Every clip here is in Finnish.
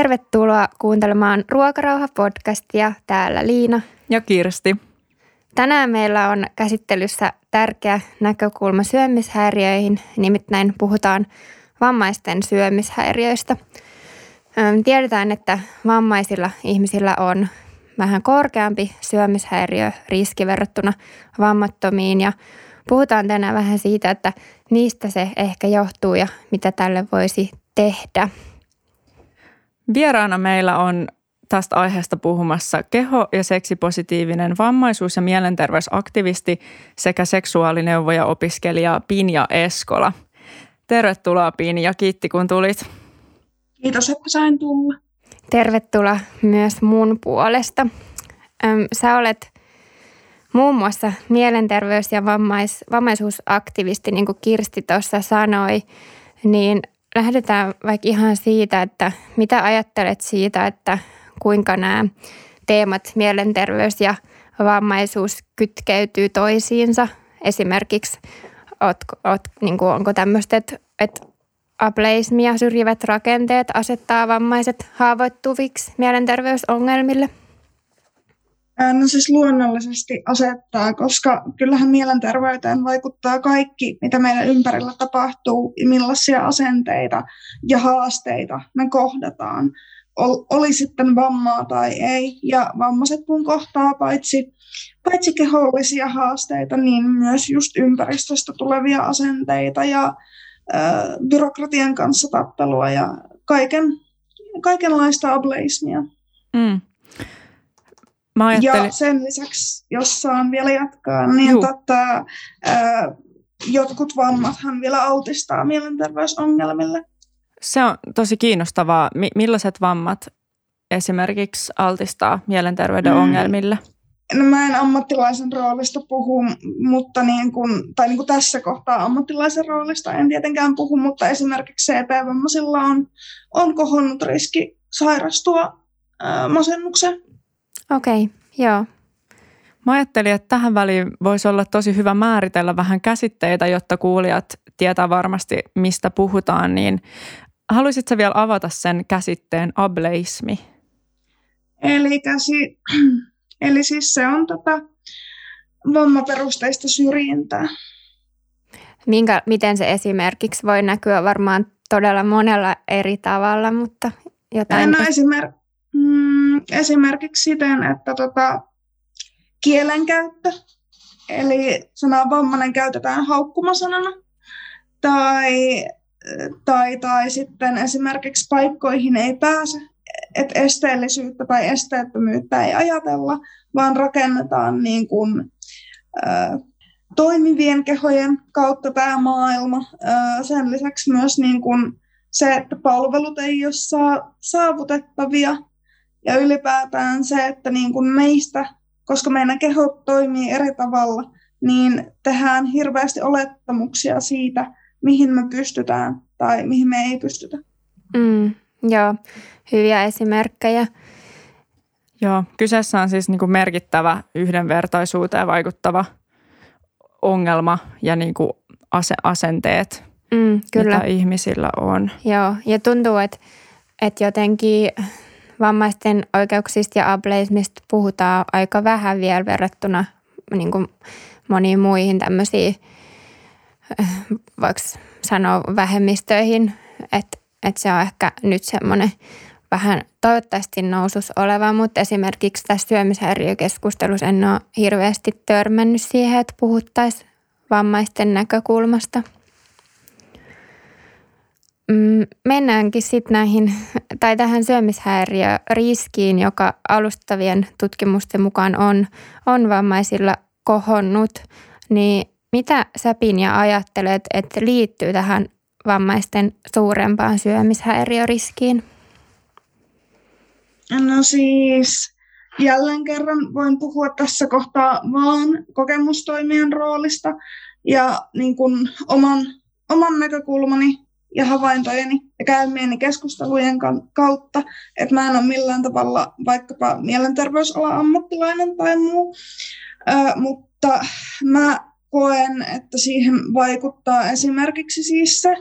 Tervetuloa kuuntelemaan Ruokarauha-podcastia. Täällä Liina ja Kirsti. Tänään meillä on käsittelyssä tärkeä näkökulma syömishäiriöihin, nimittäin puhutaan vammaisten syömishäiriöistä. Tiedetään, että vammaisilla ihmisillä on vähän korkeampi syömishäiriöriski verrattuna vammattomiin ja puhutaan tänään vähän siitä, että mistä se ehkä johtuu ja mitä tälle voisi tehdä. Vieraana meillä on tästä aiheesta puhumassa keho- ja seksipositiivinen vammaisuus- ja mielenterveysaktivisti sekä seksuaalineuvoja opiskelija Pinja Eskola. Tervetuloa Pinja, kiitti kun tulit. Kiitos, että sain tulla. Tervetuloa myös mun puolesta. Sä olet muun muassa mielenterveys- ja vammais, vammaisuusaktivisti, niin kuin Kirsti tuossa sanoi, niin lähdetään vaikka ihan siitä, että mitä ajattelet siitä, että kuinka nämä teemat mielenterveys ja vammaisuus kytkeytyy toisiinsa. Esimerkiksi oot, oot, niin kuin onko tämmöistä, että, että ableismi ja syrjivät rakenteet asettaa vammaiset haavoittuviksi mielenterveysongelmille? No siis luonnollisesti asettaa, koska kyllähän mielenterveyteen vaikuttaa kaikki, mitä meidän ympärillä tapahtuu ja millaisia asenteita ja haasteita me kohdataan. Oli sitten vammaa tai ei. Ja vammaiset kun kohtaa paitsi, paitsi kehollisia haasteita, niin myös just ympäristöstä tulevia asenteita ja ö, byrokratian kanssa tappelua ja kaiken, kaikenlaista ableismia. Mm. Mä ajattelin... Ja sen lisäksi, jos saan vielä jatkaa, niin tota, ää, jotkut vammathan vielä altistaa mielenterveysongelmille. Se on tosi kiinnostavaa. M- millaiset vammat esimerkiksi altistaa mielenterveyden mm. ongelmille? No mä en ammattilaisen roolista puhu, mutta niin kun, tai niin kuin tässä kohtaa ammattilaisen roolista en tietenkään puhu, mutta esimerkiksi CP-vammaisilla on, on kohonnut riski sairastua ää, masennukseen. Okei, okay, joo. Mä ajattelin, että tähän väliin voisi olla tosi hyvä määritellä vähän käsitteitä, jotta kuulijat tietää varmasti, mistä puhutaan. Niin haluaisitko vielä avata sen käsitteen ableismi? Eli, käsi, eli siis se on tota vammaperusteista syrjintää. Minkä, miten se esimerkiksi voi näkyä varmaan todella monella eri tavalla, mutta jotain... No esimer- mm, esimerkiksi siten, että tota, kielenkäyttö, eli sanaa vammainen käytetään haukkumasanana, tai, tai, tai sitten esimerkiksi paikkoihin ei pääse, että esteellisyyttä tai esteettömyyttä ei ajatella, vaan rakennetaan niin kuin, ä, toimivien kehojen kautta tämä maailma. Ä, sen lisäksi myös niin kuin se, että palvelut ei ole saa, saavutettavia ja ylipäätään se, että niin kuin meistä, koska meidän keho toimii eri tavalla, niin tehdään hirveästi olettamuksia siitä, mihin me pystytään tai mihin me ei pystytä. Mm, joo, hyviä esimerkkejä. Joo, kyseessä on siis niin kuin merkittävä yhdenvertaisuuteen vaikuttava ongelma ja niin kuin ase- asenteet, mm, kyllä. mitä ihmisillä on. Joo, ja tuntuu, että, että jotenkin vammaisten oikeuksista ja ableismista puhutaan aika vähän vielä verrattuna niin kuin moniin muihin tämmöisiin, vaikka sanoa vähemmistöihin, että, että se on ehkä nyt semmoinen vähän toivottavasti nousus oleva, mutta esimerkiksi tässä syömishäiriökeskustelussa en ole hirveästi törmännyt siihen, että puhuttaisiin vammaisten näkökulmasta – Mm, mennäänkin sitten näihin, tai tähän syömishäiriöriskiin, joka alustavien tutkimusten mukaan on, on vammaisilla kohonnut. Niin mitä sä Pinja ajattelet, että liittyy tähän vammaisten suurempaan syömishäiriöriskiin? No siis jälleen kerran voin puhua tässä kohtaa vaan kokemustoimijan roolista ja niin kuin oman, oman näkökulmani ja havaintojeni ja käymieni keskustelujen kautta, että mä en ole millään tavalla vaikkapa mielenterveysalan ammattilainen tai muu, mutta mä koen, että siihen vaikuttaa esimerkiksi siis se,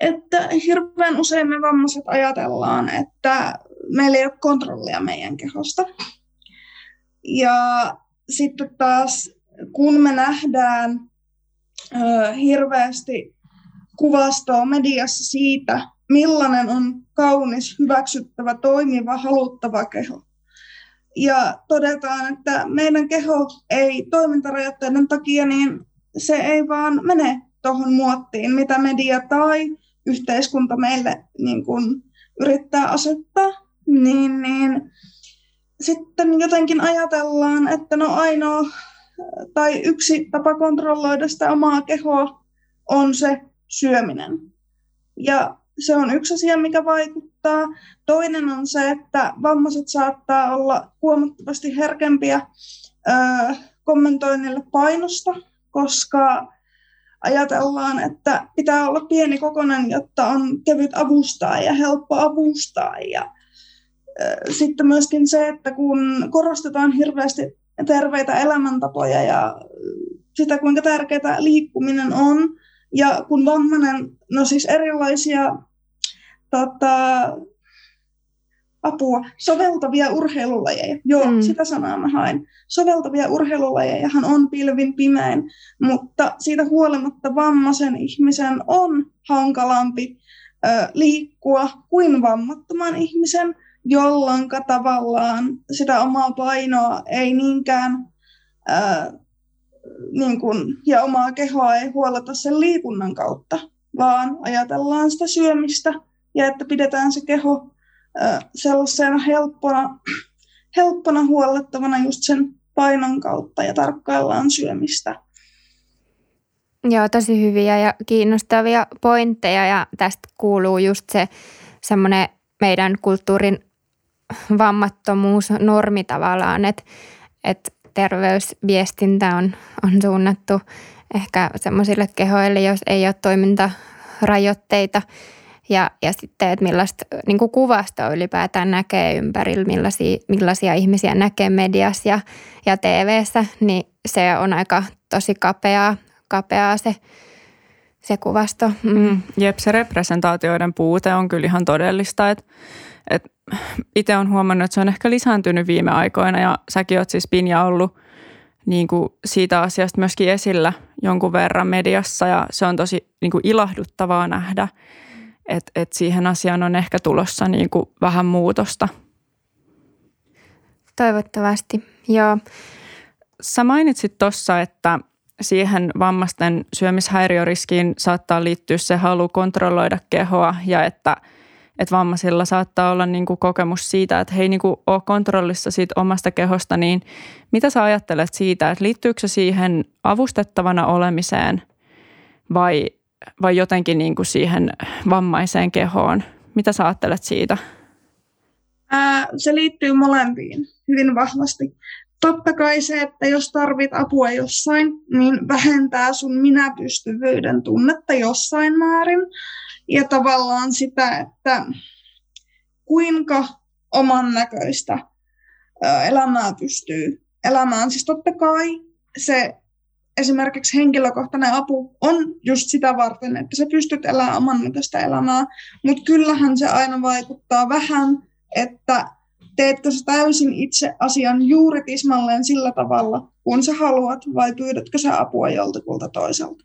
että hirveän usein me vammaiset ajatellaan, että meillä ei ole kontrollia meidän kehosta. Ja sitten taas, kun me nähdään ö, hirveästi kuvastoa mediassa siitä, millainen on kaunis, hyväksyttävä, toimiva, haluttava keho. Ja todetaan, että meidän keho ei toimintarajoitteiden takia, niin se ei vaan mene tuohon muottiin, mitä media tai yhteiskunta meille niin kun yrittää asettaa. Niin, niin sitten jotenkin ajatellaan, että no ainoa tai yksi tapa kontrolloida sitä omaa kehoa on se syöminen. Ja se on yksi asia, mikä vaikuttaa. Toinen on se, että vammaiset saattaa olla huomattavasti herkempiä ö, kommentoinnille painosta, koska ajatellaan, että pitää olla pieni kokonen, jotta on kevyt avustaa ja helppo avustaa. Ja sitten myöskin se, että kun korostetaan hirveästi terveitä elämäntapoja ja sitä, kuinka tärkeää liikkuminen on, ja kun vammainen, no siis erilaisia tota, apua, soveltavia urheilulajeja. Joo, mm. sitä sanaa mä hain. Soveltavia urheilulajejahan on pilvin pimein, mutta siitä huolimatta vammaisen ihmisen on hankalampi ö, liikkua kuin vammattoman ihmisen, jolloin tavallaan sitä omaa painoa ei niinkään ö, niin kun, ja omaa kehoa ei huoleta sen liikunnan kautta, vaan ajatellaan sitä syömistä ja että pidetään se keho sellaisena helppona, helppona huollettavana just sen painon kautta ja tarkkaillaan syömistä. Joo, tosi hyviä ja kiinnostavia pointteja ja tästä kuuluu just se semmoinen meidän kulttuurin vammattomuus normi tavallaan, että, että terveysviestintä on, on suunnattu ehkä semmoisille kehoille, jos ei ole toimintarajoitteita ja, ja sitten, että millaista niin kuvasta ylipäätään näkee ympärillä, millaisia, millaisia ihmisiä näkee mediassa ja, ja TVssä, niin se on aika tosi kapeaa, kapeaa se, se kuvasto. Mm. Mm. Jep, se representaatioiden puute on kyllä ihan todellista, että et itse olen huomannut, että se on ehkä lisääntynyt viime aikoina ja säkin oot siis Pinja ollut niin kuin siitä asiasta myöskin esillä jonkun verran mediassa ja se on tosi niin kuin ilahduttavaa nähdä, että et siihen asiaan on ehkä tulossa niin kuin vähän muutosta. Toivottavasti, joo. Sä mainitsit tuossa, että siihen vammaisten syömishäiriöriskiin saattaa liittyä se halu kontrolloida kehoa ja että, että vammaisilla saattaa olla niin kuin kokemus siitä, että he ei niin kuin ole kontrollissa siitä omasta kehosta, niin mitä sä ajattelet siitä, että liittyykö se siihen avustettavana olemiseen vai vai jotenkin niin kuin siihen vammaiseen kehoon? Mitä sä ajattelet siitä? Ää, se liittyy molempiin hyvin vahvasti. Totta kai se, että jos tarvit apua jossain, niin vähentää sun minäpystyvyyden tunnetta jossain määrin. Ja tavallaan sitä, että kuinka oman näköistä elämää pystyy elämään. Siis totta kai se esimerkiksi henkilökohtainen apu on just sitä varten, että sä pystyt elämään oman näköistä elämää, mutta kyllähän se aina vaikuttaa vähän, että teetkö sä täysin itse asian juuri tismalleen sillä tavalla, kun sä haluat, vai pyydätkö sä apua joltakulta toiselta.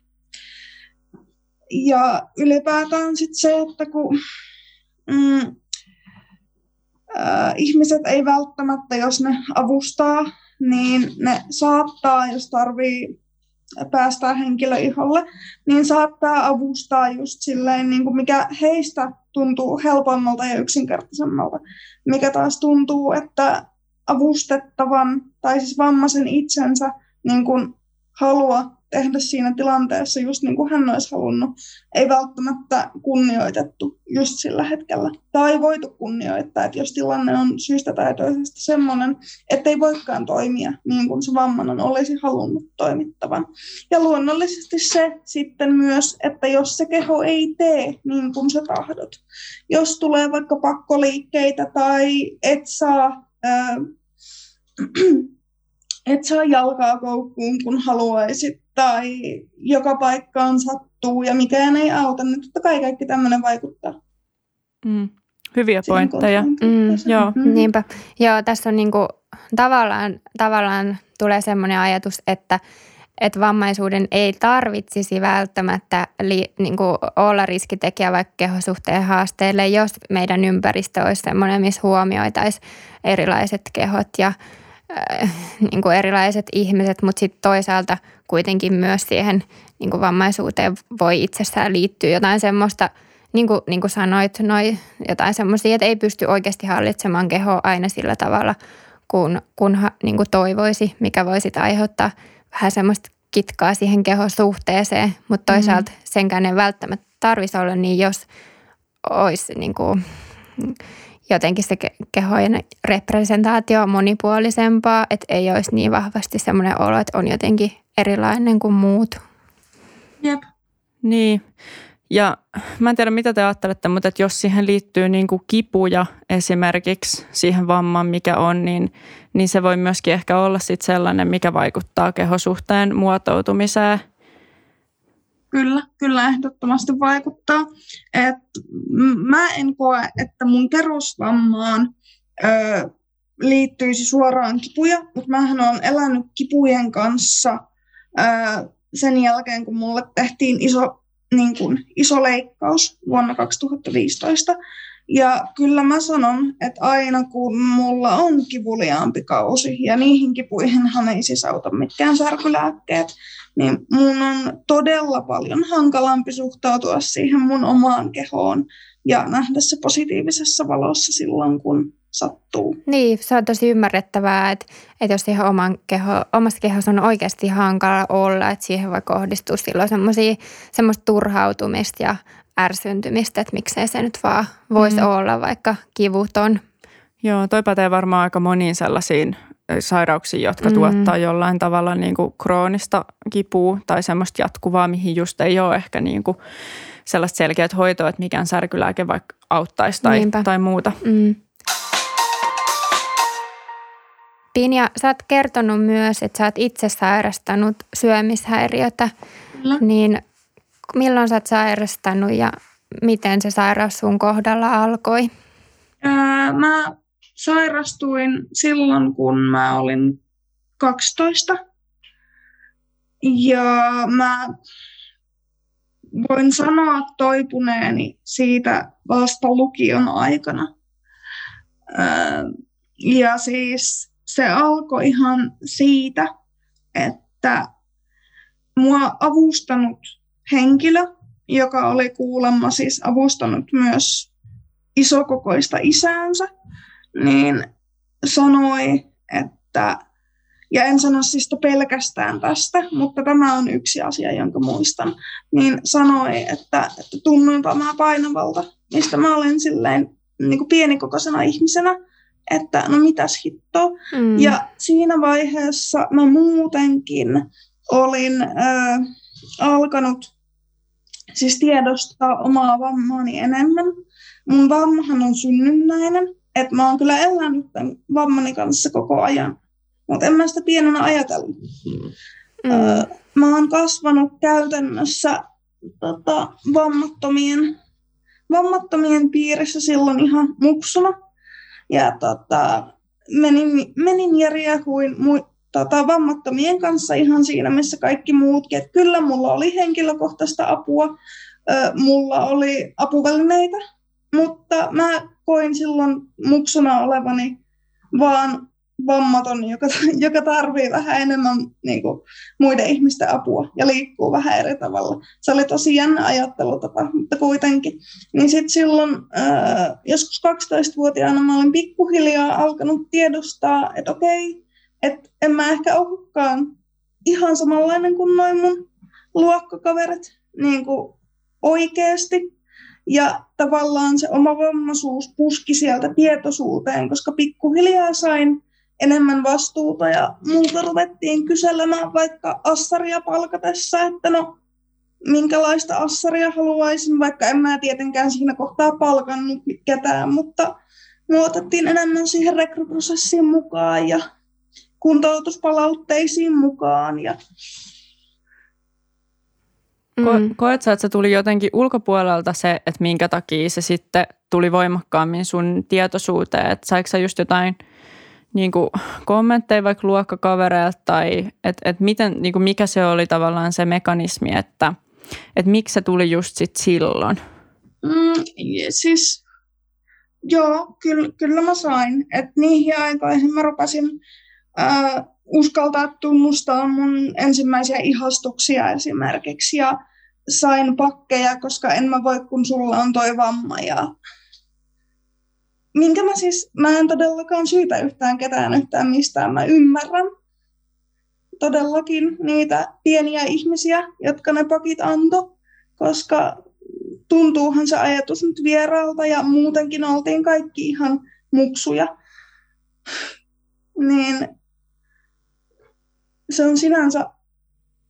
Ja ylipäätään sitten se, että kun mm, äh, ihmiset ei välttämättä, jos ne avustaa, niin ne saattaa, jos tarvii päästää henkilö iholle, niin saattaa avustaa just silleen, niin kuin mikä heistä tuntuu helpommalta ja yksinkertaisemmalta, mikä taas tuntuu, että avustettavan tai siis vammaisen itsensä niin kuin halua tehdä siinä tilanteessa just niin kuin hän olisi halunnut, ei välttämättä kunnioitettu just sillä hetkellä. Tai voitu kunnioittaa, että jos tilanne on syystä tai toisesta semmoinen, että ei voikaan toimia niin kuin se vammainen olisi halunnut toimittavan. Ja luonnollisesti se sitten myös, että jos se keho ei tee niin kuin sä tahdot, jos tulee vaikka pakkoliikkeitä tai et saa... Ää, et saa jalkaa koukkuun, kun haluaisit, tai joka paikkaan sattuu ja mikään ei auta, niin totta kai kaikki tämmöinen vaikuttaa. Mm. Hyviä pointteja. Mm, joo. Mm. Niinpä. Joo, tässä on niinku, tavallaan, tavallaan tulee semmoinen ajatus, että että vammaisuuden ei tarvitsisi välttämättä li, niin kuin olla riskitekijä vaikka kehosuhteen haasteille, jos meidän ympäristö olisi sellainen, missä huomioitaisiin erilaiset kehot ja äh, niin kuin erilaiset ihmiset, mutta sitten toisaalta kuitenkin myös siihen niin kuin vammaisuuteen voi itsessään liittyä jotain semmoista, niin kuin, niin kuin sanoit, noi, jotain semmoisia, että ei pysty oikeasti hallitsemaan kehoa aina sillä tavalla, kun, kun niin kuin toivoisi, mikä voisi aiheuttaa – vähän semmoista kitkaa siihen kehosuhteeseen, mutta toisaalta mm. senkään ei välttämättä tarvitsisi olla niin, jos olisi niin kuin jotenkin se kehojen representaatio monipuolisempaa, että ei olisi niin vahvasti semmoinen olo, että on jotenkin erilainen kuin muut. Jep. Niin. Ja mä en tiedä, mitä te ajattelette, mutta että jos siihen liittyy niin kuin kipuja esimerkiksi siihen vammaan, mikä on, niin, niin se voi myöskin ehkä olla sit sellainen, mikä vaikuttaa kehosuhteen muotoutumiseen. Kyllä, kyllä ehdottomasti vaikuttaa. Et mä en koe, että mun perusvammaan ö, liittyisi suoraan kipuja, mutta mähän olen elänyt kipujen kanssa ö, sen jälkeen, kun mulle tehtiin iso niin kuin iso leikkaus vuonna 2015. Ja kyllä mä sanon, että aina kun mulla on kivuliaampi kausi, ja niihin kipuihinhan ei sisältä mitkään särkylääkkeet, niin mun on todella paljon hankalampi suhtautua siihen mun omaan kehoon ja nähdä se positiivisessa valossa silloin, kun sattuu. Niin, se on tosi ymmärrettävää, että, että jos siihen oman keho, omassa kehossa on oikeasti hankala olla, että siihen voi kohdistua silloin semmoista turhautumista ja ärsyntymistä, että miksei se nyt vaan voisi mm. olla vaikka kivuton. Joo, toi pätee varmaan aika moniin sellaisiin sairauksiin, jotka mm. tuottaa jollain tavalla niin kuin kroonista kipua tai semmoista jatkuvaa, mihin just ei ole ehkä niin kuin sellaista selkeät hoitoa, että mikään särkylääke vaikka auttaisi tai, tai muuta. Mm. Pinja, sä oot kertonut myös, että sä oot itse sairastanut syömishäiriötä. Kyllä. Niin milloin sä oot sairastanut ja miten se sairaus sun kohdalla alkoi? Ää, mä sairastuin silloin, kun mä olin 12. Ja mä voin sanoa toipuneeni siitä vasta lukion aikana. Ja siis se alkoi ihan siitä, että mua avustanut henkilö, joka oli kuulemma siis avustanut myös isokokoista isäänsä, niin sanoi, että, ja en sano siis pelkästään tästä, mutta tämä on yksi asia, jonka muistan, niin sanoi, että, että tunnunpa mä painavalta, mistä mä olen silleen niin kuin pienikokoisena ihmisenä, että no mitäs hitto. Mm. Ja siinä vaiheessa mä muutenkin olin äh, alkanut siis tiedostaa omaa vammaani enemmän. Mun vammahan on synnynnäinen, että mä oon kyllä elänyt tämän vammani kanssa koko ajan, mutta en mä sitä pienenä ajatellut. Mm. Öö, mä oon kasvanut käytännössä tota, vammattomien, vammattomien piirissä silloin ihan mupsuna. Ja tota, menin, menin ja riehuin mu, tota, vammattomien kanssa ihan siinä, missä kaikki muutkin. Et kyllä mulla oli henkilökohtaista apua, mulla oli apuvälineitä, mutta mä koin silloin muksuna olevani vaan vammaton, joka, joka tarvii vähän enemmän niin kuin, muiden ihmisten apua ja liikkuu vähän eri tavalla. Se oli tosi jännä ajattelutapa, mutta kuitenkin. Niin sitten silloin ää, joskus 12-vuotiaana mä olin pikkuhiljaa alkanut tiedostaa, että okei, että en mä ehkä olekaan ihan samanlainen kuin noin mun luokkakaverit niin kuin oikeasti. Ja tavallaan se oma vammaisuus puski sieltä tietoisuuteen, koska pikkuhiljaa sain enemmän vastuuta ja multa ruvettiin kyselemään vaikka assaria palkatessa, että no minkälaista assaria haluaisin, vaikka en mä tietenkään siinä kohtaa palkannut ketään, mutta me otettiin enemmän siihen rekryprosessiin mukaan ja kuntoutuspalautteisiin mukaan. Ja... Mm. Koet sä, että se tuli jotenkin ulkopuolelta se, että minkä takia se sitten tuli voimakkaammin sun tietoisuuteen? Että saiko sä just jotain niin kuin kommentteja vaikka luokkakavereilta tai että et miten, niin kuin mikä se oli tavallaan se mekanismi, että et miksi se tuli just sit silloin? Mm, siis joo, kyllä, kyllä mä sain. Että niihin aikoihin mä rupesin uskaltaa tunnustaa mun ensimmäisiä ihastuksia esimerkiksi ja sain pakkeja, koska en mä voi, kun sulla on toi vamma ja minkä mä siis, mä en todellakaan syytä yhtään ketään yhtään mistään, mä ymmärrän todellakin niitä pieniä ihmisiä, jotka ne pakit anto, koska tuntuuhan se ajatus nyt vieraalta ja muutenkin oltiin kaikki ihan muksuja. Niin se on sinänsä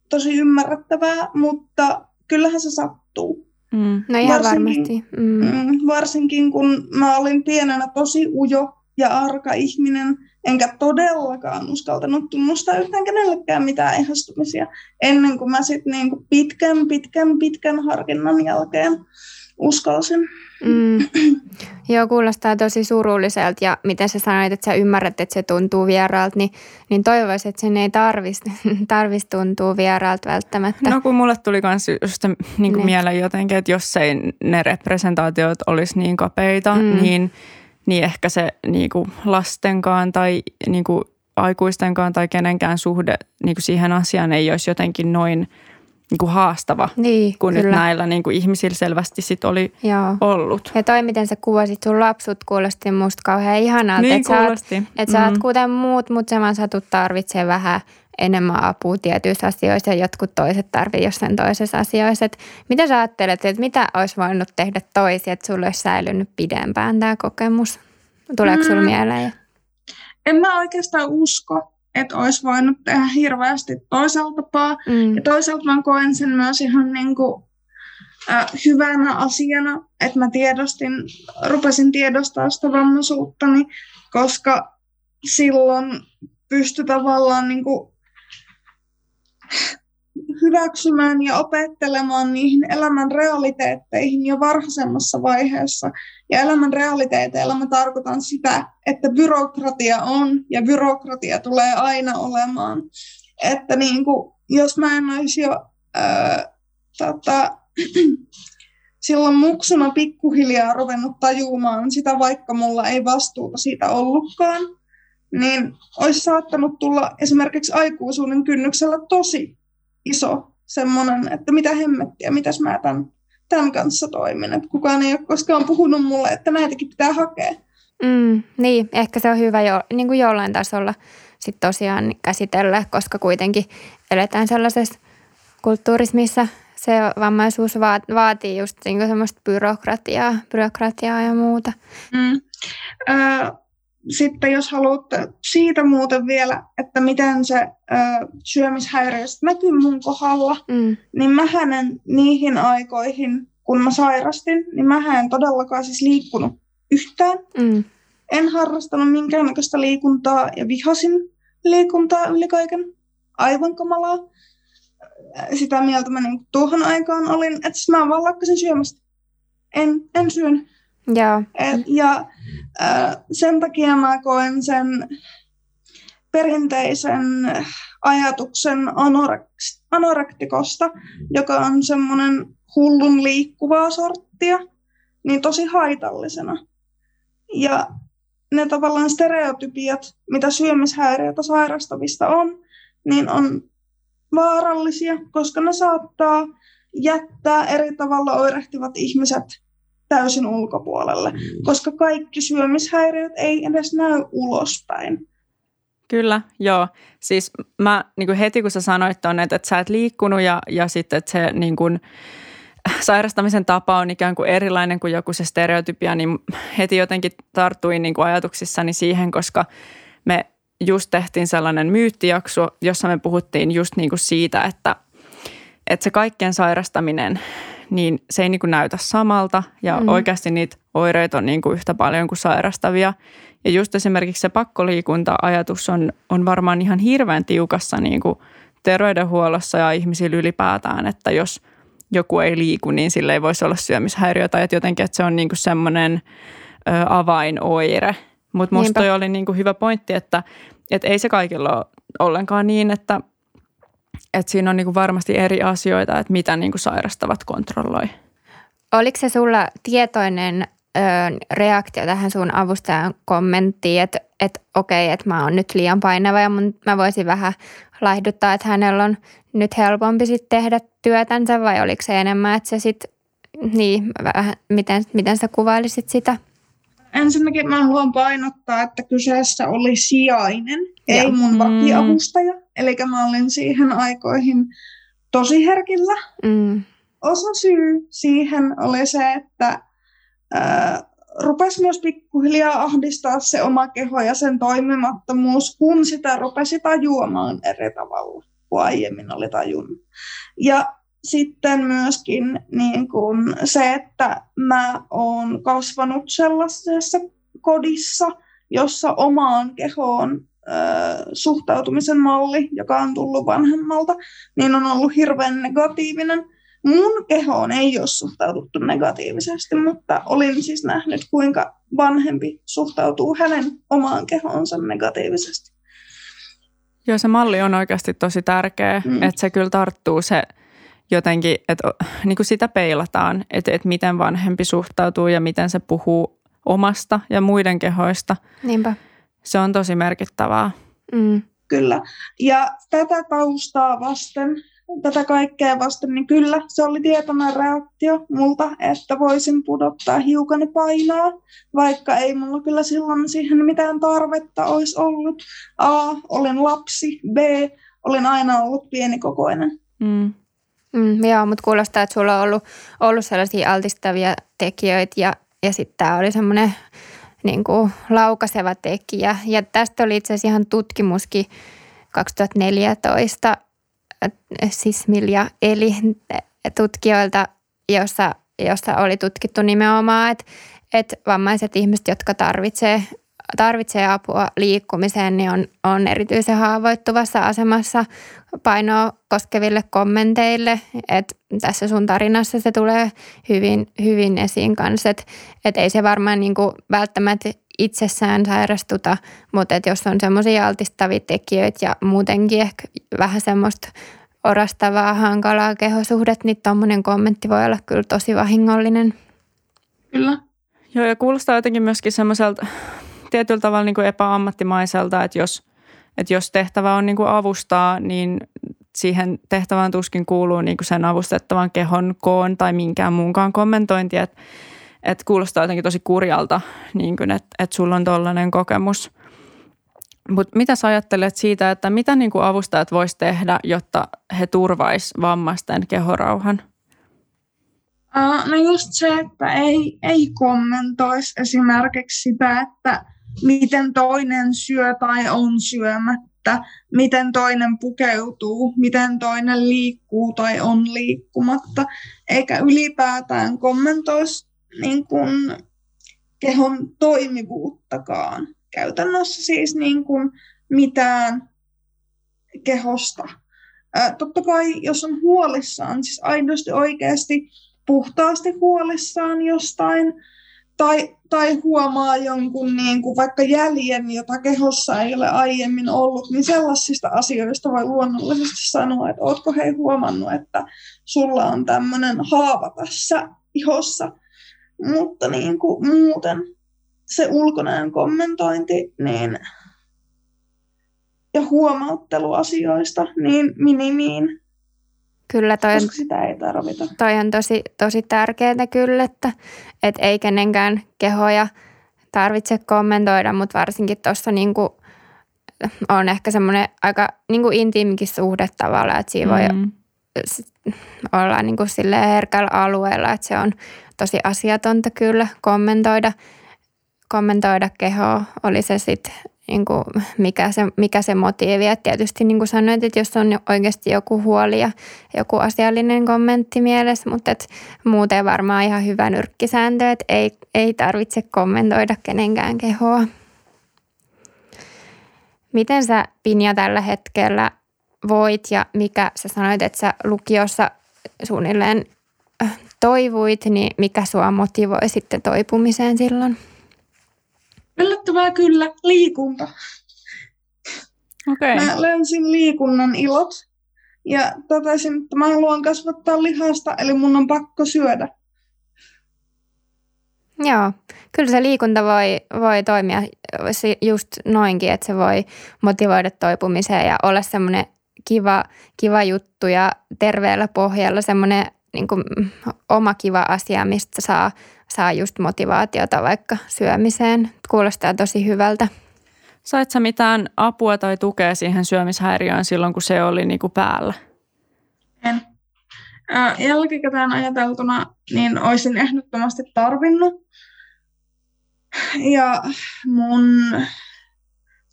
tosi ymmärrettävää, mutta kyllähän se sattuu. Mm. No ihan varsinkin, varmasti. Mm. Mm, varsinkin kun mä olin pienenä tosi ujo ja arka ihminen, enkä todellakaan uskaltanut tunnustaa yhtään kenellekään mitään ihastumisia, ennen kuin mä sitten niinku pitkän, pitkän, pitkän harkinnan jälkeen uskalsin. Mm. Joo, kuulostaa tosi surulliselta ja miten sä sanoit, että sä ymmärrät, että se tuntuu vieraalta, niin, niin toivoisin, että sen ei tarvitsisi tarvis tuntua vieraalta välttämättä. No kun mulle tuli myös just niin kuin mieleen jotenkin, että jos ei ne representaatiot olisi niin kapeita, mm. niin, niin ehkä se niin kuin lastenkaan tai niin kuin aikuistenkaan tai kenenkään suhde niin kuin siihen asiaan ei olisi jotenkin noin – niin kuin haastava, niin, kun kyllä. nyt näillä niin kuin ihmisillä selvästi sit oli Joo. ollut. Ja toi, miten sä kuvasit sun lapsut, kuulosti musta kauhean ihanalta. Niin että kuulosti. Sä oot, että mm. sä oot mm. kuten muut, mutta sä vaan satut tarvitsee vähän enemmän apua tietyissä asioissa ja jotkut toiset tarvii jossain toisessa asioissa. Et mitä sä ajattelet, että mitä olisi voinut tehdä toisin, että sulle olisi säilynyt pidempään tämä kokemus? Tuleeko mm. sulla mieleen? En mä oikeastaan usko, että olisi voinut tehdä hirveästi toisella tapaa. Mm. Ja toisaalta mä koen sen myös ihan niin kuin, äh, hyvänä asiana, että mä tiedostin, rupesin tiedostaa sitä vammaisuuttani, koska silloin pystyi tavallaan niin kuin, hyväksymään ja opettelemaan niihin elämän realiteetteihin jo varhaisemmassa vaiheessa. Ja elämän realiteeteilla mä tarkoitan sitä, että byrokratia on ja byrokratia tulee aina olemaan. Että niin kuin, jos mä en olisi jo ää, tota, silloin muksuna pikkuhiljaa ruvennut tajumaan sitä, vaikka mulla ei vastuuta siitä ollutkaan, niin olisi saattanut tulla esimerkiksi aikuisuuden kynnyksellä tosi iso semmoinen, että mitä hemmettiä, mitäs mä tämän, tämän kanssa toimin. Että kukaan ei ole koskaan puhunut mulle, että näitäkin pitää hakea. Mm, niin, ehkä se on hyvä jo, niin kuin jollain tasolla sit tosiaan käsitellä, koska kuitenkin eletään sellaisessa kulttuurissa, missä se vammaisuus vaatii just niin semmoista byrokratiaa, byrokratiaa ja muuta. Mm. Äh, sitten jos haluat siitä muuten vielä, että miten se ö, syömishäiriö näkyy mun kohdalla, mm. niin mä en niihin aikoihin, kun mä sairastin, niin mä en todellakaan siis liikkunut yhtään. Mm. En harrastanut minkäännäköistä liikuntaa ja vihasin liikuntaa yli kaiken. Aivan kamalaa. Sitä mieltä mä niin tuohon aikaan olin, että mä vaan lakkasin syömästä. En, en syön. Ja, Et, ja äh, sen takia mä koen sen perinteisen ajatuksen anorek- anorektikosta, joka on semmoinen hullun liikkuvaa sorttia, niin tosi haitallisena. Ja ne tavallaan stereotypiat, mitä syömishäiriötä sairastavista on, niin on vaarallisia, koska ne saattaa jättää eri tavalla oirehtivat ihmiset täysin ulkopuolelle, mm. koska kaikki syömishäiriöt ei edes näy ulospäin. Kyllä, joo. Siis mä niin kuin heti kun sä sanoit tuonne, että, että sä et liikkunut ja, ja sitten, että se niin kuin, sairastamisen tapa on ikään kuin erilainen kuin joku se stereotypia, niin heti jotenkin tartuin niin kuin ajatuksissani siihen, koska me just tehtiin sellainen myyttijakso, jossa me puhuttiin just niin kuin siitä, että, että se kaikkien sairastaminen niin se ei niin kuin näytä samalta ja mm. oikeasti niitä oireita on niin kuin yhtä paljon kuin sairastavia. Ja just esimerkiksi se pakkoliikunta-ajatus on, on varmaan ihan hirveän tiukassa niin kuin terveydenhuollossa ja ihmisillä ylipäätään, että jos joku ei liiku, niin sillä ei voisi olla syömishäiriö tai että jotenkin, että se on niin kuin semmoinen avainoire. Mutta musta toi oli niin kuin hyvä pointti, että, että ei se kaikilla ole ollenkaan niin, että, että siinä on niin kuin varmasti eri asioita, että mitä niin kuin sairastavat kontrolloi. Oliko se sulla tietoinen ö, reaktio tähän sun avustajan kommenttiin, että, että okei, että mä oon nyt liian painava ja mun, mä voisin vähän laihduttaa, että hänellä on nyt helpompi sit tehdä työtänsä vai oliko se enemmän, että se sitten, niin, vähän, miten, miten sä kuvailisit sitä? Ensinnäkin mä haluan painottaa, että kyseessä oli sijainen, ja. ei mun mm. Eli mä olin siihen aikoihin tosi herkillä. Mm. Osa syy siihen oli se, että ää, rupesi myös pikkuhiljaa ahdistaa se oma keho ja sen toimimattomuus, kun sitä rupesi tajuamaan eri tavalla kuin aiemmin oli tajunnut. Ja sitten myöskin niin kuin se, että mä oon kasvanut sellaisessa kodissa, jossa omaan kehoon suhtautumisen malli, joka on tullut vanhemmalta, niin on ollut hirveän negatiivinen. Mun kehoon ei ole suhtauduttu negatiivisesti, mutta olin siis nähnyt, kuinka vanhempi suhtautuu hänen omaan kehoonsa negatiivisesti. Joo, se malli on oikeasti tosi tärkeä, mm. että se kyllä tarttuu se jotenkin, että niin kuin sitä peilataan, että, että miten vanhempi suhtautuu ja miten se puhuu omasta ja muiden kehoista. Niinpä. Se on tosi merkittävää. Mm. Kyllä. Ja tätä taustaa vasten, tätä kaikkea vasten, niin kyllä se oli tietoinen reaktio multa, että voisin pudottaa hiukan painoa, vaikka ei mulla kyllä silloin siihen mitään tarvetta olisi ollut. A, olen lapsi, B, olen aina ollut pienikokoinen. Mm. Mm, joo, mutta kuulostaa, että sulla on ollut, ollut sellaisia altistavia tekijöitä ja, ja sitten tämä oli semmoinen niin kuin laukaseva tekijä. Ja tästä oli itse asiassa ihan tutkimuskin 2014 Sismilja eli tutkijoilta, jossa, jossa oli tutkittu nimenomaan, että, että vammaiset ihmiset, jotka tarvitsee tarvitsee apua liikkumiseen, niin on, on erityisen haavoittuvassa asemassa painoa koskeville kommenteille. Et tässä sun tarinassa se tulee hyvin, hyvin esiin kanssa, että et ei se varmaan niinku välttämättä itsessään sairastuta, mutta et jos on semmoisia altistavia tekijöitä ja muutenkin ehkä vähän semmoista orastavaa, hankalaa kehosuhdet, niin tuommoinen kommentti voi olla kyllä tosi vahingollinen. Kyllä. Joo, ja kuulostaa jotenkin myöskin semmoiselta tietyllä tavalla niin kuin epäammattimaiselta, että jos, että jos tehtävä on niin kuin avustaa, niin siihen tehtävään tuskin kuuluu niin kuin sen avustettavan kehon koon tai minkään muunkaan kommentointi, että, että kuulostaa jotenkin tosi kurjalta, niin kuin, että, että sulla on tollainen kokemus. Mutta mitä sä ajattelet siitä, että mitä niin kuin avustajat vois tehdä, jotta he turvais vammaisten kehorauhan? Uh, no just se, että ei, ei kommentoisi esimerkiksi sitä, että miten toinen syö tai on syömättä, miten toinen pukeutuu, miten toinen liikkuu tai on liikkumatta, eikä ylipäätään kommentoisi niin kuin kehon toimivuuttakaan. Käytännössä siis niin kuin mitään kehosta. Ää, totta kai, jos on huolissaan, siis aidosti oikeasti puhtaasti huolissaan jostain, tai, tai huomaa jonkun niin kuin vaikka jäljen, jota kehossa ei ole aiemmin ollut, niin sellaisista asioista voi luonnollisesti sanoa, että ootko hei huomannut, että sulla on tämmöinen haava tässä ihossa. Mutta niin kuin muuten se ulkonäön kommentointi niin, ja huomauttelu asioista niin minimiin Kyllä toi on, sitä ei tarvita. Toi on tosi, tosi tärkeää kyllä, että et ei kenenkään kehoja tarvitse kommentoida, mutta varsinkin tuossa niinku on ehkä semmoinen aika niinku intiimikin suhde tavallaan, että siinä mm. voi olla niinku herkällä alueella, että se on tosi asiatonta kyllä kommentoida, kommentoida kehoa, oli se sitten niin kuin mikä, se, mikä se motiivi. Et tietysti niin kuin sanoit, että jos on oikeasti joku huoli ja joku asiallinen kommentti mielessä, mutta et muuten varmaan ihan hyvä nyrkkisääntö, että ei, ei tarvitse kommentoida kenenkään kehoa. Miten sä Pinja tällä hetkellä voit ja mikä sä sanoit, että sä lukiossa suunnilleen toivuit, niin mikä sua motivoi sitten toipumiseen silloin? Yllättävää kyllä, liikunta. Okay. Mä löysin liikunnan ilot ja totesin, että mä haluan kasvattaa lihasta, eli mun on pakko syödä. Joo, kyllä se liikunta voi, voi toimia just noinkin, että se voi motivoida toipumiseen ja olla semmoinen kiva, kiva juttu ja terveellä pohjalla semmoinen niin kuin, oma kiva asia, mistä saa, saa just motivaatiota vaikka syömiseen. Kuulostaa tosi hyvältä. Sait sä mitään apua tai tukea siihen syömishäiriöön silloin, kun se oli niin kuin päällä? En. Jälkikäteen ajateltuna, niin olisin ehdottomasti tarvinnut. Ja mun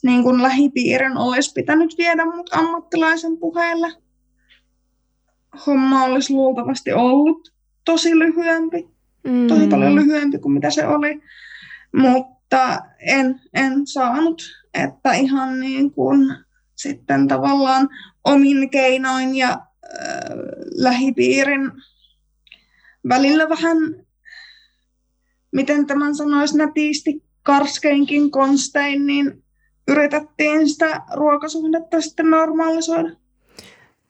niin kun lähipiirin olisi pitänyt viedä mut ammattilaisen puheelle. Homma olisi luultavasti ollut tosi lyhyempi, mm. tosi paljon lyhyempi kuin mitä se oli, mutta en, en saanut, että ihan niin kuin sitten tavallaan omin keinoin ja äh, lähipiirin välillä vähän, miten tämän sanoisi nätisti, karskeinkin konstein, niin yritettiin sitä ruokasuhdetta sitten normalisoida.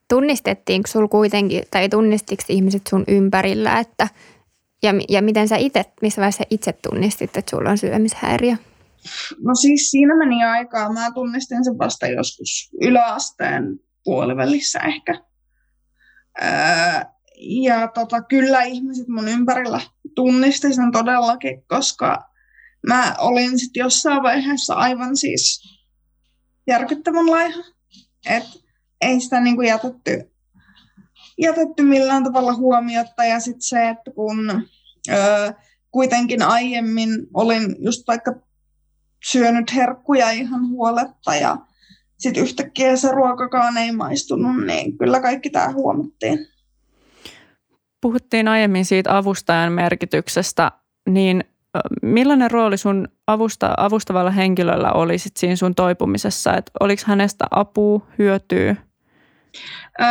Tunnistettiinko sul kuitenkin, tai tunnistiko ihmiset sun ympärillä, että ja, ja miten sä itse, missä vaiheessa itse tunnistit, että sulla on syömishäiriö? No siis siinä meni aikaa. Mä tunnistin sen vasta joskus yläasteen puolivälissä ehkä. Öö, ja tota, kyllä ihmiset mun ympärillä tunnisti sen todellakin, koska mä olin sitten jossain vaiheessa aivan siis järkyttävän laiha. että ei sitä niinku jätetty, jätetty millään tavalla huomiota. Ja sitten se, että kun öö, kuitenkin aiemmin olin just vaikka syönyt herkkuja ihan huoletta ja sitten yhtäkkiä se ruokakaan ei maistunut, niin kyllä kaikki tämä huomattiin. Puhuttiin aiemmin siitä avustajan merkityksestä, niin millainen rooli sun avusta, avustavalla henkilöllä oli sit siinä sun toipumisessa? Et oliko hänestä apua, hyötyä? Öö,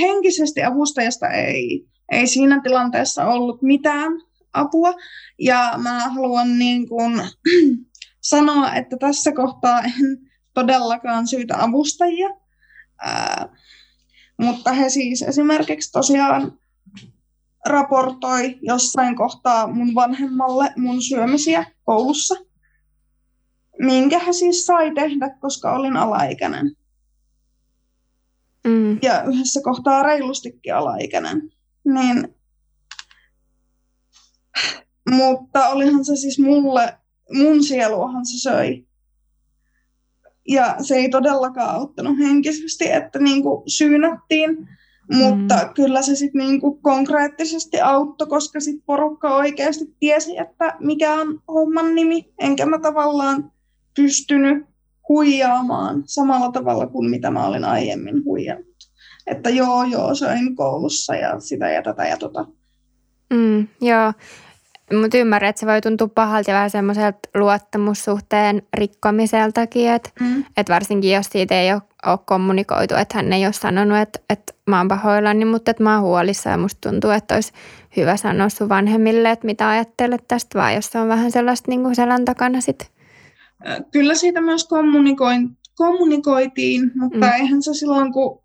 henkisesti avustajasta ei, ei siinä tilanteessa ollut mitään apua. Ja mä haluan niin kun, sanoa, että tässä kohtaa en todellakaan syytä avustajia. Öö, mutta he siis esimerkiksi tosiaan raportoi jossain kohtaa mun vanhemmalle mun syömisiä koulussa, minkä hän siis sai tehdä, koska olin alaikäinen. Mm. Ja yhdessä kohtaa reilustikin alaikäinen. Niin, mutta olihan se siis mulle, mun sieluahan se söi. Ja se ei todellakaan auttanut henkisesti, että niin kuin syynättiin mutta mm. kyllä se sitten niinku konkreettisesti auttoi, koska sit porukka oikeasti tiesi, että mikä on homman nimi. Enkä mä tavallaan pystynyt huijaamaan samalla tavalla kuin mitä mä olin aiemmin huijannut. Että joo, joo, söin koulussa ja sitä ja tätä ja tota. Mm, joo, mutta ymmärrän, että se voi tuntua pahalta ja vähän semmoiselta luottamussuhteen rikkomiseltakin, että mm. et varsinkin jos siitä ei ole, ole kommunikoitu, että hän ei ole sanonut, että, että mä oon pahoillani, mutta että mä oon huolissa ja musta tuntuu, että olisi hyvä sanoa sun vanhemmille, että mitä ajattelet tästä, vai jos se on vähän sellaista niin kuin selän takana sitten. Kyllä siitä myös kommunikoin, kommunikoitiin, mutta mm. eihän se silloin, kun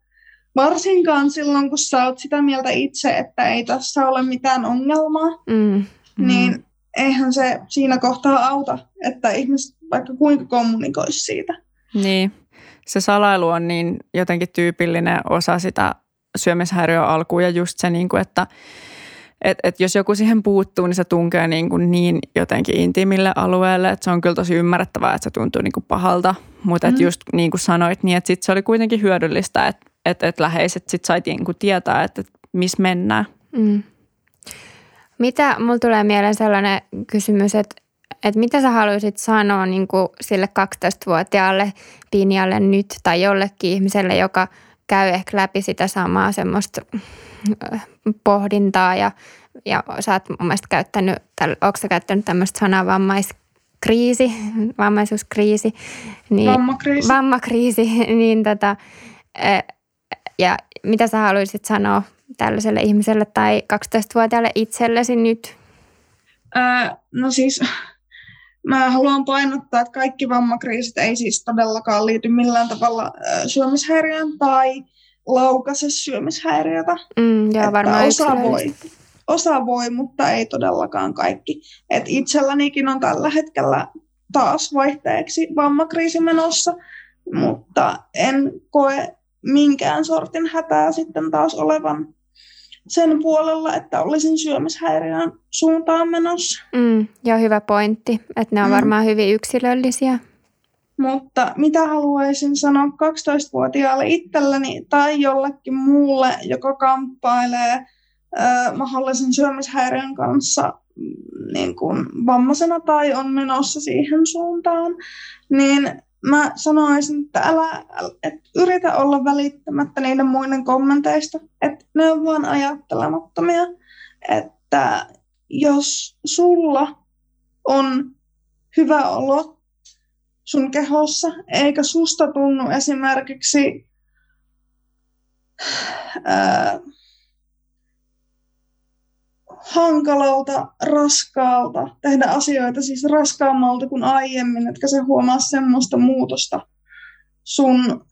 varsinkaan silloin, kun sä oot sitä mieltä itse, että ei tässä ole mitään ongelmaa, mm mm. niin eihän se siinä kohtaa auta, että ihmiset vaikka kuinka kommunikoisi siitä. Niin, se salailu on niin jotenkin tyypillinen osa sitä syömishäiriön alkuun ja just se, niin kuin, että et, et jos joku siihen puuttuu, niin se tunkee niin, kuin niin jotenkin intiimille alueelle, että se on kyllä tosi ymmärrettävää, että se tuntuu niin kuin pahalta. Mutta mm. just niin kuin sanoit, niin että sit se oli kuitenkin hyödyllistä, että et, et läheiset sit sai niin kuin tietää, että, että missä mennään. Mm. Mitä, mulla tulee mieleen sellainen kysymys, että, että mitä sä haluaisit sanoa niin kuin sille 12-vuotiaalle Pinjalle nyt tai jollekin ihmiselle, joka käy ehkä läpi sitä samaa semmoista äh, pohdintaa ja, ja sä oot mun mielestä käyttänyt, onko sä käyttänyt tämmöistä sanaa vammaiskriisi, vammaisuuskriisi, niin, vammakriisi. vammakriisi, niin tota, äh, ja mitä sä haluaisit sanoa tällaiselle ihmiselle tai 12-vuotiaalle itsellesi nyt? Ää, no siis mä haluan painottaa, että kaikki vammakriisit ei siis todellakaan liity millään tavalla syömishäiriöön tai laukaise syömishäiriötä. Mm, joo, varmaan osa voi, osa voi, mutta ei todellakaan kaikki. Et itsellänikin on tällä hetkellä taas vaihteeksi vammakriisi menossa, mutta en koe minkään sortin hätää sitten taas olevan sen puolella, että olisin syömishäiriön suuntaan menossa. Mm, ja hyvä pointti, että ne on mm. varmaan hyvin yksilöllisiä. Mutta mitä haluaisin sanoa 12-vuotiaalle itselleni tai jollekin muulle, joka kamppailee äh, mahdollisen syömishäiriön kanssa mm, niin kuin vammaisena tai on menossa siihen suuntaan, niin mä sanoisin, että älä, et yritä olla välittämättä niiden muiden kommenteista, että ne on vaan ajattelemattomia, että jos sulla on hyvä olo sun kehossa, eikä susta tunnu esimerkiksi ää, hankalalta, raskaalta, tehdä asioita siis raskaammalta kuin aiemmin, etkä se huomaa semmoista muutosta sun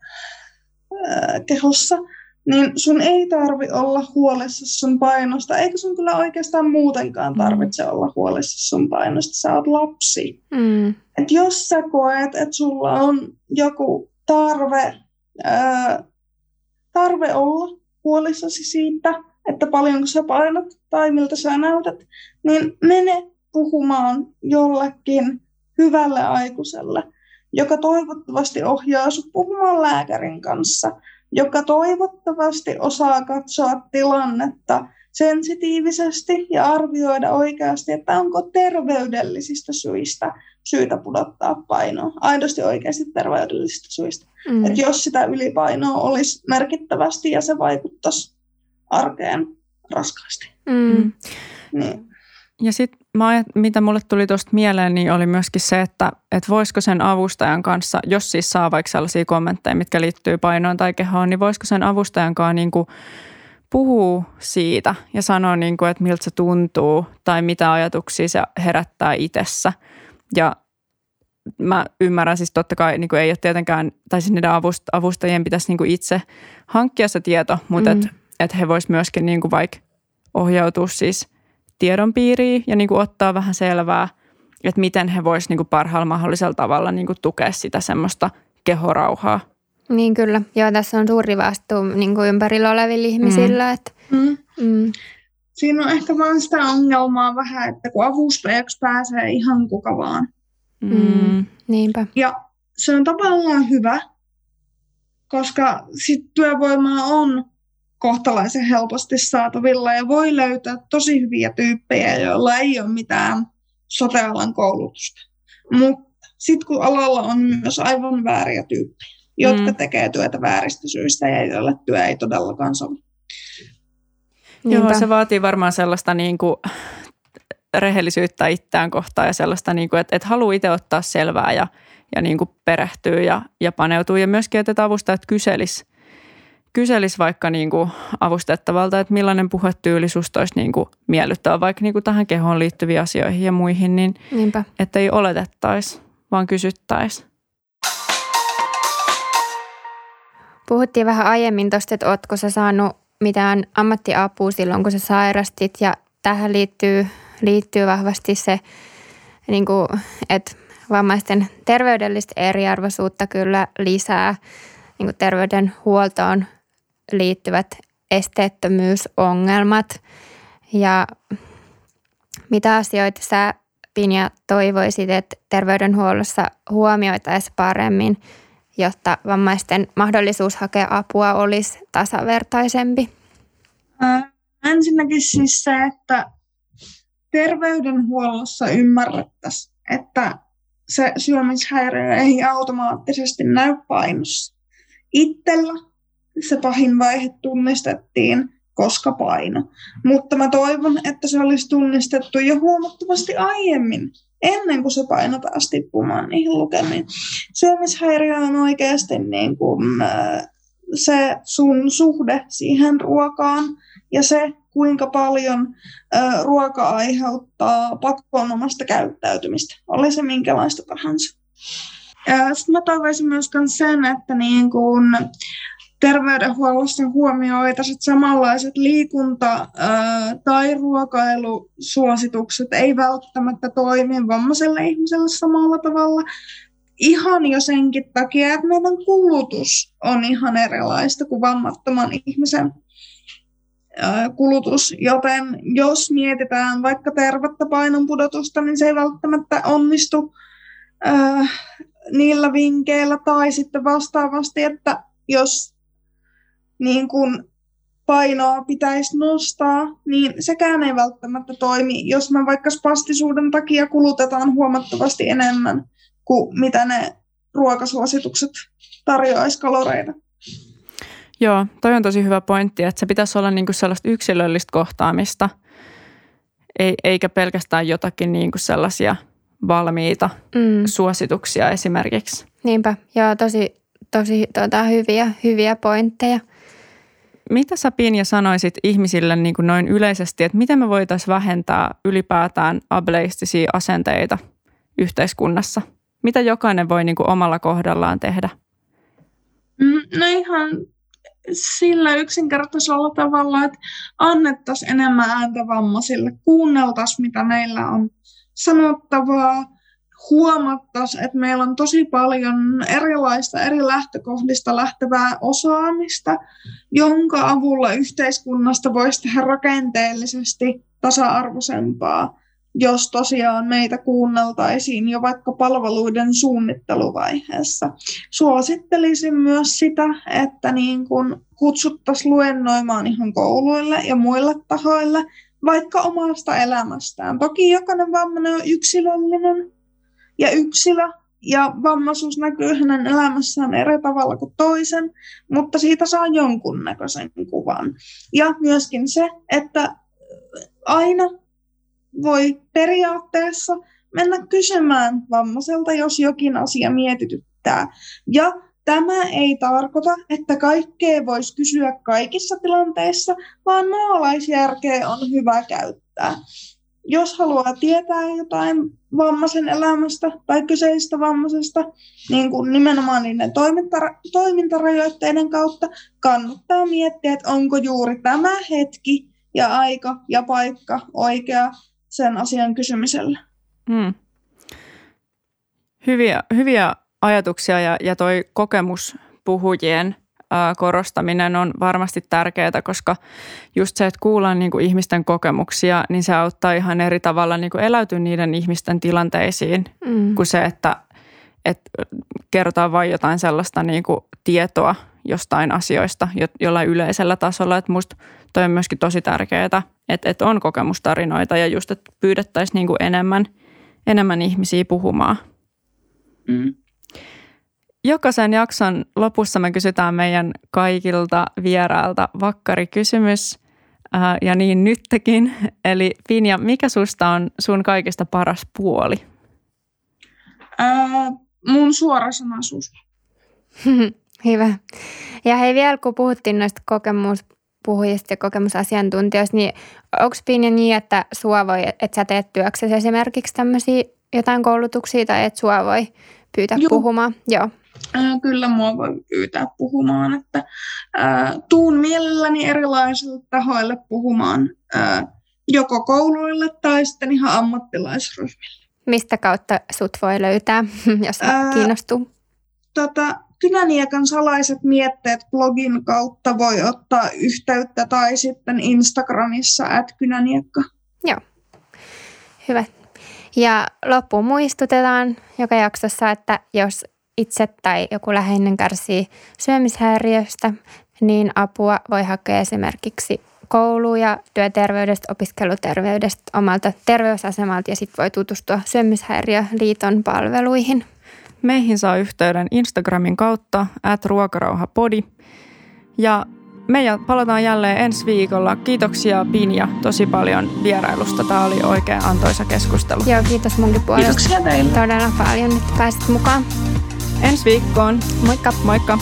ää, kehossa, niin sun ei tarvi olla huolissa sun painosta, eikä sun kyllä oikeastaan muutenkaan mm. tarvitse olla huolissa sun painosta. Sä oot lapsi. Mm. Et jos sä koet, että sulla on joku tarve, ää, tarve olla huolissasi siitä, että paljonko sä painat tai miltä sä näytät, niin mene puhumaan jollekin hyvälle aikuiselle, joka toivottavasti ohjaa sut puhumaan lääkärin kanssa, joka toivottavasti osaa katsoa tilannetta sensitiivisesti ja arvioida oikeasti, että onko terveydellisistä syistä syytä pudottaa painoa. Aidosti oikeasti terveydellisistä syistä. Mm. Et jos sitä ylipainoa olisi merkittävästi ja se vaikuttaisi arkeen raskaasti. Mm. Niin. Ja sitten mitä mulle tuli tuosta mieleen, niin oli myöskin se, että, että voisiko sen avustajan kanssa, jos siis saa vaikka sellaisia kommentteja, mitkä liittyy painoon tai kehoon, niin voisiko sen avustajan kanssa niin kuin puhua siitä ja sanoa, niin kuin, että miltä se tuntuu tai mitä ajatuksia se herättää itsessä. Ja mä ymmärrän siis totta kai, niin kuin ei ole tietenkään, tai siis niiden avustajien pitäisi niin kuin itse hankkia se tieto, mutta mm. Että et he vois myöskin niin kuin vaikka ohjautua siis tiedon piiriin ja niin kuin ottaa vähän selvää, että miten he vois niin parhaalla mahdollisella tavalla niin kuin tukea sitä semmoista kehorauhaa. Niin kyllä. Joo, tässä on suuri vastuu niin kuin ympärillä olevilla ihmisillä. Mm. Että, mm. Mm. Siinä on ehkä vaan sitä ongelmaa vähän, että kun avustajaksi pääsee ihan kuka vaan. Mm. Niinpä. Ja se on tavallaan hyvä, koska sit työvoimaa on kohtalaisen helposti saatavilla ja voi löytää tosi hyviä tyyppejä, joilla ei ole mitään sotealan koulutusta. Mutta sitten kun alalla on myös aivan vääriä tyyppejä, jotka mm. tekee työtä vääristä syistä ja joille työ ei todellakaan sovi. Joo, se vaatii varmaan sellaista niin kuin rehellisyyttä itseään kohtaan ja sellaista, niin kuin, että, että haluaa itse ottaa selvää ja, ja niin kuin perehtyy ja, ja paneutuu. Ja myöskin, että avustajat kyselis kyselisi vaikka niin kuin avustettavalta, että millainen puhetyyli susta olisi niin kuin miellyttävä vaikka niin kuin tähän kehoon liittyviin asioihin ja muihin, niin Niinpä. että ei oletettaisi, vaan kysyttäisi. Puhuttiin vähän aiemmin tuosta, että ootko sä saanut mitään ammattiapua silloin, kun sä sairastit ja tähän liittyy, liittyy vahvasti se, niin kuin, että vammaisten terveydellistä eriarvoisuutta kyllä lisää niin terveydenhuoltoon liittyvät esteettömyysongelmat ja mitä asioita sä Pinja toivoisit, että terveydenhuollossa huomioitaisiin paremmin, jotta vammaisten mahdollisuus hakea apua olisi tasavertaisempi? Äh, ensinnäkin siis se, että terveydenhuollossa ymmärrettäisiin, että se syömishäiriö ei automaattisesti näy painossa. Itsellä se pahin vaihe tunnistettiin, koska paino. Mutta mä toivon, että se olisi tunnistettu jo huomattavasti aiemmin, ennen kuin se paino pääsi tippumaan niihin lukemiin. Syömishäiriö on oikeasti niin kuin, äh, se sun suhde siihen ruokaan ja se, kuinka paljon ö, ruoka aiheuttaa pakonomasta käyttäytymistä, oli se minkälaista tahansa. Sitten mä toivoisin myös sen, että niin kun terveydenhuollossa huomioitaisiin, samanlaiset liikunta- tai ruokailusuositukset ei välttämättä toimi vammaiselle ihmiselle samalla tavalla. Ihan jo senkin takia, että meidän kulutus on ihan erilaista kuin vammattoman ihmisen kulutus, joten jos mietitään vaikka tervettä painonpudotusta, niin se ei välttämättä onnistu niillä vinkeillä tai sitten vastaavasti, että jos niin kun painoa pitäisi nostaa, niin sekään ei välttämättä toimi, jos me vaikka spastisuuden takia kulutetaan huomattavasti enemmän kuin mitä ne ruokasuositukset tarjoaisi kaloreita. Joo, toi on tosi hyvä pointti, että se pitäisi olla niinku sellaista yksilöllistä kohtaamista, eikä pelkästään jotakin niinku sellaisia valmiita mm. suosituksia esimerkiksi. Niinpä, joo, tosi, tosi tota, hyviä, hyviä pointteja. Mitä sä Pinja sanoisit ihmisille niin kuin noin yleisesti, että miten me voitaisiin vähentää ylipäätään ableistisia asenteita yhteiskunnassa? Mitä jokainen voi niin kuin omalla kohdallaan tehdä? Mm, no ihan sillä yksinkertaisella tavalla, että annettaisiin enemmän ääntä vammaisille, kuunneltaisiin mitä meillä on sanottavaa, huomattaisiin, että meillä on tosi paljon erilaista eri lähtökohdista lähtevää osaamista, jonka avulla yhteiskunnasta voisi tehdä rakenteellisesti tasa-arvoisempaa, jos tosiaan meitä kuunneltaisiin jo vaikka palveluiden suunnitteluvaiheessa. Suosittelisin myös sitä, että niin kun kutsuttaisiin luennoimaan ihan kouluille ja muille tahoille vaikka omasta elämästään. Toki jokainen vammainen on yksilöllinen, ja yksilö ja vammaisuus näkyy hänen elämässään eri tavalla kuin toisen, mutta siitä saa jonkunnäköisen kuvan. Ja myöskin se, että aina voi periaatteessa mennä kysymään vammaiselta, jos jokin asia mietityttää. Ja tämä ei tarkoita, että kaikkea voisi kysyä kaikissa tilanteissa, vaan maalaisjärkeä on hyvä käyttää jos haluaa tietää jotain vammaisen elämästä tai kyseisestä vammaisesta, niin kuin nimenomaan niiden toiminta- toimintarajoitteiden kautta, kannattaa miettiä, että onko juuri tämä hetki ja aika ja paikka oikea sen asian kysymiselle. Hmm. Hyviä, hyviä ajatuksia ja, ja toi kokemus puhujien korostaminen on varmasti tärkeää, koska just se, että kuullaan niin kuin ihmisten kokemuksia, niin se auttaa ihan eri tavalla niin kuin eläytyä niiden ihmisten tilanteisiin mm. kuin se, että, että kerrotaan vain jotain sellaista niin kuin tietoa jostain asioista jollain yleisellä tasolla. Että musta toi on myöskin tosi tärkeää, että, että on kokemustarinoita ja just, että pyydettäisiin niin kuin enemmän, enemmän ihmisiä puhumaan. Mm. Jokaisen jakson lopussa me kysytään meidän kaikilta vierailta vakkarikysymys ää, ja niin nytkin. Eli Pinja, mikä susta on sun kaikista paras puoli? Ää, mun suorasanaisuus. Hyvä. Ja hei vielä, kun puhuttiin noista kokemuspuhujista ja kokemusasiantuntijoista, niin onko Pinja niin, että sua voi, että sä teet työksesi esimerkiksi tämmöisiä jotain koulutuksia tai että sua voi pyytää Joo. puhumaan? Joo kyllä mua voi pyytää puhumaan, että ää, tuun mielelläni erilaisille tahoille puhumaan ää, joko kouluille tai sitten ihan ammattilaisryhmille. Mistä kautta sut voi löytää, jos ää, kiinnostuu? Tota, Kynäniekan salaiset mietteet blogin kautta voi ottaa yhteyttä tai sitten Instagramissa at kynäniekka. Joo, hyvä. Ja loppuun muistutetaan joka jaksossa, että jos itse tai joku läheinen kärsii syömishäiriöstä, niin apua voi hakea esimerkiksi koulu- ja työterveydestä, opiskeluterveydestä omalta terveysasemalta ja sitten voi tutustua Syömishäiriöliiton palveluihin. Meihin saa yhteyden Instagramin kautta at ruokarauhapodi. Ja me palataan jälleen ensi viikolla. Kiitoksia Pinja tosi paljon vierailusta. Tämä oli oikein antoisa keskustelu. Joo, kiitos munkin puolesta. Kiitoksia teille. Todella paljon, että pääsit mukaan. Ensi viikkoon. Moikka. Moikka.